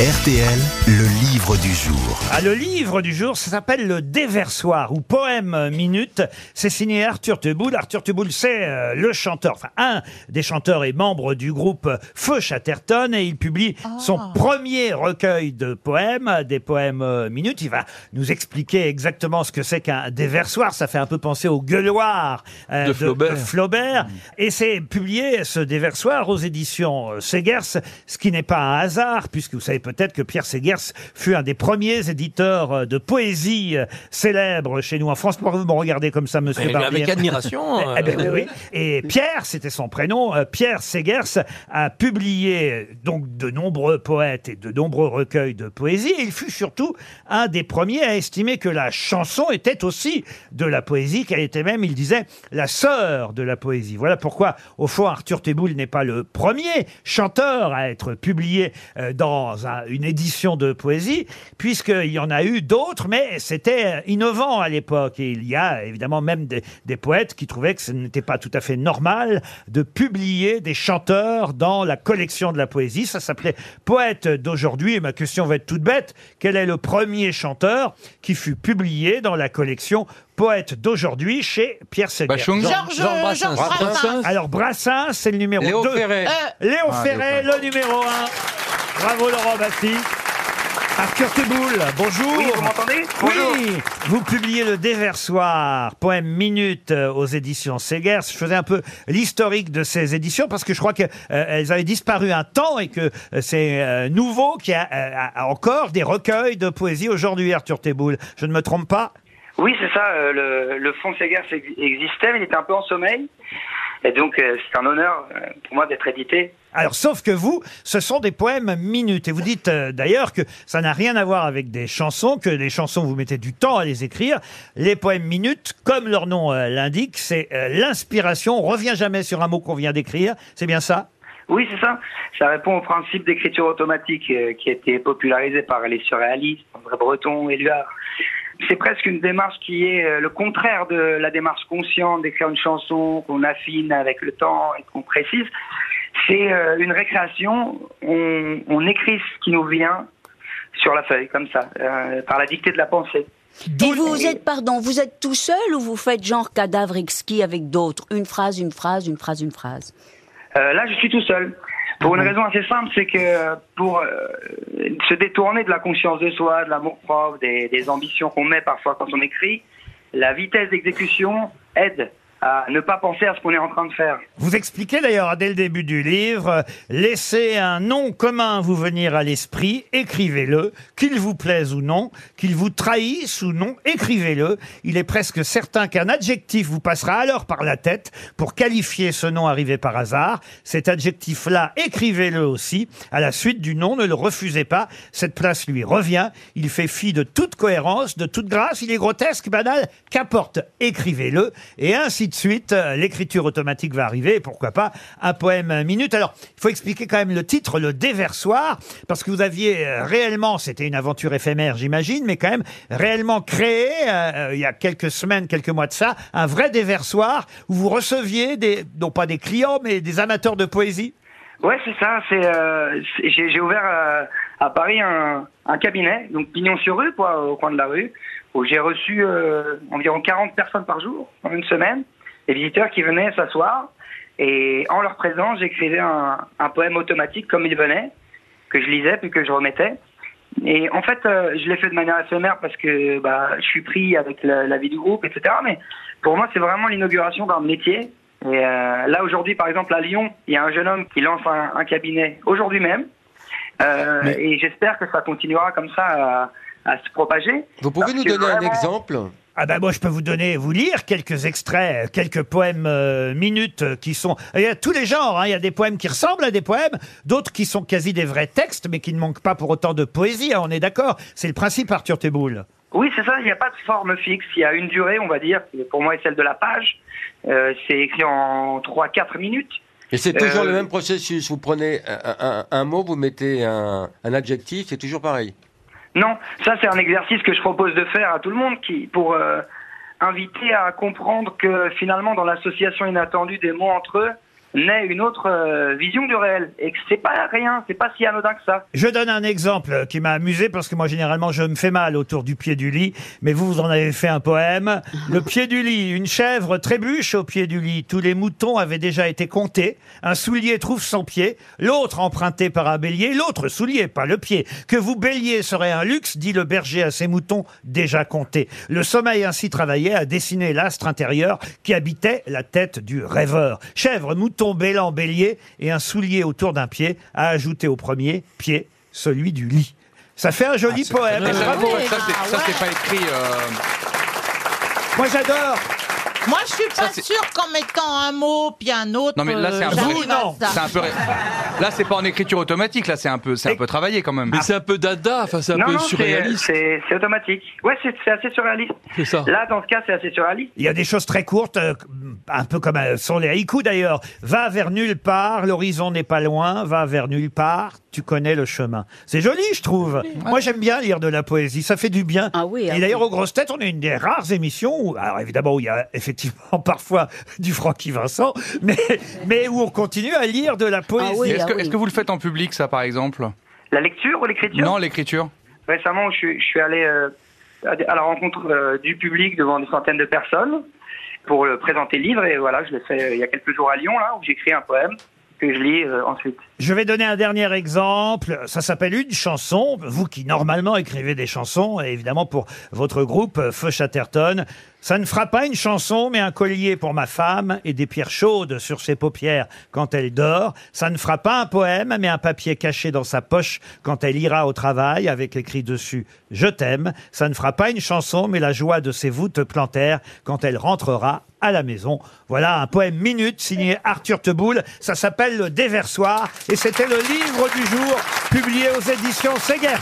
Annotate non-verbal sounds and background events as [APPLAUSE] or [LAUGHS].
RTL, le livre du jour. Ah, le livre du jour, ça s'appelle Le Déversoir ou Poème Minute. C'est signé Arthur Teboul. Arthur Teboul, c'est euh, le chanteur, enfin un des chanteurs et membre du groupe Feu Chatterton et il publie son premier recueil de poèmes, des poèmes euh, minutes. Il va nous expliquer exactement ce que c'est qu'un déversoir. Ça fait un peu penser au gueuloir euh, De Flaubert. Flaubert. Et c'est publié, ce déversoir, aux éditions euh, Segers, ce qui n'est pas un hasard, puisque vous savez peut-être que Pierre Segers fut un des premiers éditeurs euh, de poésie euh, célèbre chez nous en France. Pourquoi vous me regardez comme ça, monsieur Mais Barbier avec admiration. [LAUGHS] eh ben euh, oui, oui. Et Pierre, c'était son prénom, euh, Pierre Segers a publié donc de nombreux poètes et de nombreux recueils de poésie. Et il fut surtout un des premiers à estimer que la chanson était aussi de la poésie, qu'elle était même, il disait, la sœur de la poésie. Voilà pourquoi, au fond, Arthur Teboul n'est pas le premier chanteur à être publié euh, dans un- une édition de poésie, puisqu'il y en a eu d'autres, mais c'était euh, innovant à l'époque. Et il y a évidemment même des, des poètes qui trouvaient que ce n'était pas tout à fait normal de publier des chanteurs dans la collection de la poésie. Ça s'appelait Poète d'aujourd'hui. Et ma question va être toute bête. Quel est le premier chanteur qui fut publié dans la collection Poète d'aujourd'hui chez Pierre Bachung. Georges Jean Brassens. Georges Brassens. Alors Brassens, c'est le numéro Léo 2. Ferré. Léo Ferré, le numéro 1. Bravo Laurent Basti. Arthur Teboul, bonjour. Oui, vous m'entendez Oui, vous publiez le Déversoir, poème minute euh, aux éditions Segers. Je faisais un peu l'historique de ces éditions parce que je crois qu'elles avaient disparu un temps et que euh, c'est euh, nouveau qu'il y a, euh, a encore des recueils de poésie aujourd'hui, Arthur Teboul. Je ne me trompe pas? Oui, c'est ça. euh, le, le fonds Segers ex- existait, mais il était un peu en sommeil. Et donc, euh, c'est un honneur euh, pour moi d'être édité. Alors, sauf que vous, ce sont des poèmes minutes. Et vous dites euh, d'ailleurs que ça n'a rien à voir avec des chansons, que les chansons, vous mettez du temps à les écrire. Les poèmes minutes, comme leur nom euh, l'indique, c'est euh, l'inspiration. On revient jamais sur un mot qu'on vient d'écrire. C'est bien ça? Oui, c'est ça. Ça répond au principe d'écriture automatique qui a été popularisé par les surréalistes, André Breton, Éluard. C'est presque une démarche qui est le contraire de la démarche consciente d'écrire une chanson qu'on affine avec le temps et qu'on précise. C'est euh, une récréation. On, on écrit ce qui nous vient sur la feuille, comme ça, euh, par la dictée de la pensée. Et vous êtes, pardon, vous êtes tout seul ou vous faites genre cadavre exquis avec d'autres? Une phrase, une phrase, une phrase, une phrase. Euh, là, je suis tout seul. Pour une raison assez simple, c'est que pour euh, se détourner de la conscience de soi, de l'amour propre, des, des ambitions qu'on met parfois quand on écrit, la vitesse d'exécution aide ne pas penser à ce qu'on est en train de faire. Vous expliquez d'ailleurs dès le début du livre, euh, laissez un nom commun vous venir à l'esprit, écrivez-le, qu'il vous plaise ou non, qu'il vous trahisse ou non, écrivez-le. Il est presque certain qu'un adjectif vous passera alors par la tête pour qualifier ce nom arrivé par hasard. Cet adjectif-là, écrivez-le aussi. À la suite du nom, ne le refusez pas. Cette place lui revient. Il fait fi de toute cohérence, de toute grâce. Il est grotesque, banal. Qu'importe, écrivez-le. Et ainsi de suite, euh, l'écriture automatique va arriver. Pourquoi pas un poème minute. Alors, il faut expliquer quand même le titre, le déversoir, parce que vous aviez euh, réellement, c'était une aventure éphémère, j'imagine, mais quand même réellement créé, euh, euh, il y a quelques semaines, quelques mois de ça, un vrai déversoir où vous receviez des, non pas des clients, mais des amateurs de poésie. Ouais, c'est ça. C'est euh, j'ai ouvert à Paris un, cabinet, donc pignon sur rue, quoi, au coin de la rue, où j'ai reçu environ 40 personnes par jour en une semaine, des visiteurs qui venaient s'asseoir et en leur présence, j'écrivais un, un poème automatique comme il venait, que je lisais puis que je remettais. Et en fait, euh, je l'ai fait de manière éphémère parce que bah, je suis pris avec la, la vie du groupe, etc. Mais pour moi, c'est vraiment l'inauguration d'un métier. Et euh, là, aujourd'hui, par exemple, à Lyon, il y a un jeune homme qui lance un, un cabinet aujourd'hui même. Euh, Et j'espère que ça continuera comme ça à, à se propager. Vous pouvez nous donner un exemple? Ah ben moi je peux vous donner, vous lire quelques extraits, quelques poèmes euh, minutes euh, qui sont... Il y a tous les genres, hein. il y a des poèmes qui ressemblent à des poèmes, d'autres qui sont quasi des vrais textes, mais qui ne manquent pas pour autant de poésie, hein, on est d'accord. C'est le principe Arthur Teboul. Oui, c'est ça, il n'y a pas de forme fixe. Il y a une durée, on va dire, qui pour moi est celle de la page. Euh, c'est écrit en 3-4 minutes. Et c'est toujours Euh, le même processus. Vous prenez un, un- un mot, vous mettez un, un adjectif, c'est toujours pareil. Non, ça c'est un exercice que je propose de faire à tout le monde qui, pour euh, inviter à comprendre que finalement dans l'association inattendue des mots entre eux, naît une autre euh, vision du réel. Et que c'est pas rien, c'est pas si anodin que ça. Je donne un exemple qui m'a amusé parce que moi généralement je me fais mal autour du pied du lit, mais vous vous en avez fait un poème. [LAUGHS] Le pied du lit, une chèvre trébuche au pied du lit. Tous les moutons avaient déjà été comptés. Un soulier trouve son pied, l'autre emprunté par un bélier, l'autre soulier, pas le pied. Que vous bélier serait un luxe, dit le berger à ses moutons déjà comptés. Le sommeil ainsi travaillé a dessiné l'astre intérieur qui habitait la tête du rêveur. Chèvre, mouton, bélan, bélier et un soulier autour d'un pied a ajouté au premier pied celui du lit. Ça fait un joli poème. Mais bravo, oui, ça, c'est- ça, ouais. c'est pas écrit. euh, Moi j'adore. Moi, je suis pas c'est- sûre qu'en mettant un mot puis un autre. Non, mais là, c'est un euh, peu- j'arrive Vous, à non. ça. C'est un peu. ré- Là, c'est pas en écriture automatique. Là, c'est un peu, c'est un peu travaillé quand même. Mais c'est un peu dada, enfin c'est un non, peu non, surréaliste. c'est- c'est automatique. Ouais, c'est c'est assez surréaliste. C'est ça. Là, dans ce cas, c'est assez surréaliste. Il y a des choses très courtes, euh, un peu comme euh, sont les haïkus d'ailleurs. Va vers nulle part, l'horizon n'est pas loin, va vers nulle part, tu connais le chemin. C'est joli, je trouve. Moi, j'aime bien lire de la poésie, ça fait du bien. Ah oui, ah Et d'ailleurs, aux grosses têtes, on est une des rares émissions où, alors évidemment, où il y a effectivement [LAUGHS] parfois du Francky Vincent, mais, mais où on continue à lire de la poésie. Ah oui, Est-ce que, oui. est-ce que vous le faites en public, ça, par exemple? La lecture ou l'écriture? Non, l'écriture. Récemment, je suis, je suis allé euh, à la rencontre euh, du public devant des centaines de personnes pour euh, présenter le livre. Et voilà, je l'ai fait euh, il y a quelques jours à Lyon, là, où j'écris un poème que je lis euh, ensuite. Je vais donner un dernier exemple. Ça s'appelle une chanson. Vous qui normalement écrivez des chansons, et évidemment pour votre groupe Feu Chatterton, ça ne fera pas une chanson, mais un collier pour ma femme et des pierres chaudes sur ses paupières quand elle dort. Ça ne fera pas un poème, mais un papier caché dans sa poche quand elle ira au travail avec écrit dessus Je t'aime. Ça ne fera pas une chanson, mais la joie de ses voûtes plantaires quand elle rentrera à la maison. Voilà un poème minute signé Arthur Teboul. Ça s'appelle Le Déversoir et c'était le livre du jour publié aux éditions Segers.